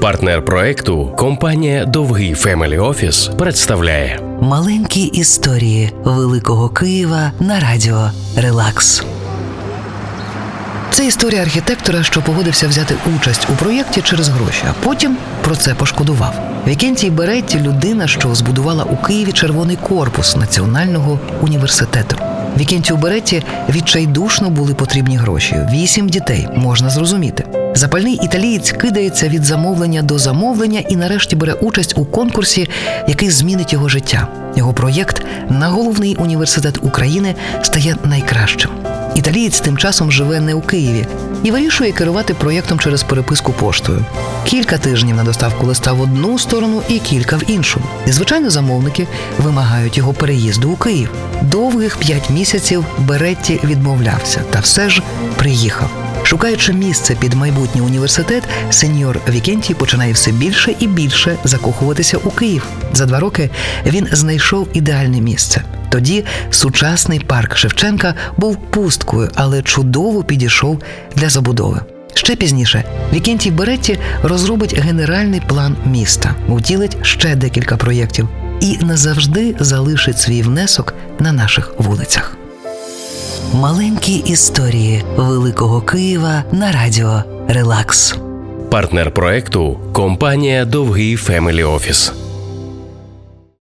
Партнер проекту компанія Довгий Family Office представляє Маленькі історії Великого Києва на радіо Релакс. Це історія архітектора, що погодився взяти участь у проєкті через гроші, а потім про це пошкодував. Вікентій Беретті людина, що збудувала у Києві червоний корпус Національного університету. Вікентію Беретті відчайдушно були потрібні гроші. Вісім дітей можна зрозуміти. Запальний італієць кидається від замовлення до замовлення і нарешті бере участь у конкурсі, який змінить його життя. Його проєкт на головний університет України стає найкращим. Італієць тим часом живе не у Києві і вирішує керувати проєктом через переписку поштою. Кілька тижнів на доставку листа в одну сторону і кілька в іншу. І звичайно, замовники вимагають його переїзду у Київ. Довгих п'ять місяців Беретті відмовлявся, та все ж приїхав. Шукаючи місце під майбутній університет, сеньор Вікентій починає все більше і більше закохуватися у Київ. За два роки він знайшов ідеальне місце. Тоді сучасний парк Шевченка був пусткою, але чудово підійшов для забудови. Ще пізніше Вікентій Беретті розробить генеральний план міста, втілить ще декілька проєктів і назавжди залишить свій внесок на наших вулицях. Маленькі історії Великого Києва на радіо Релакс. партнер проекту компанія Довгий Family Office.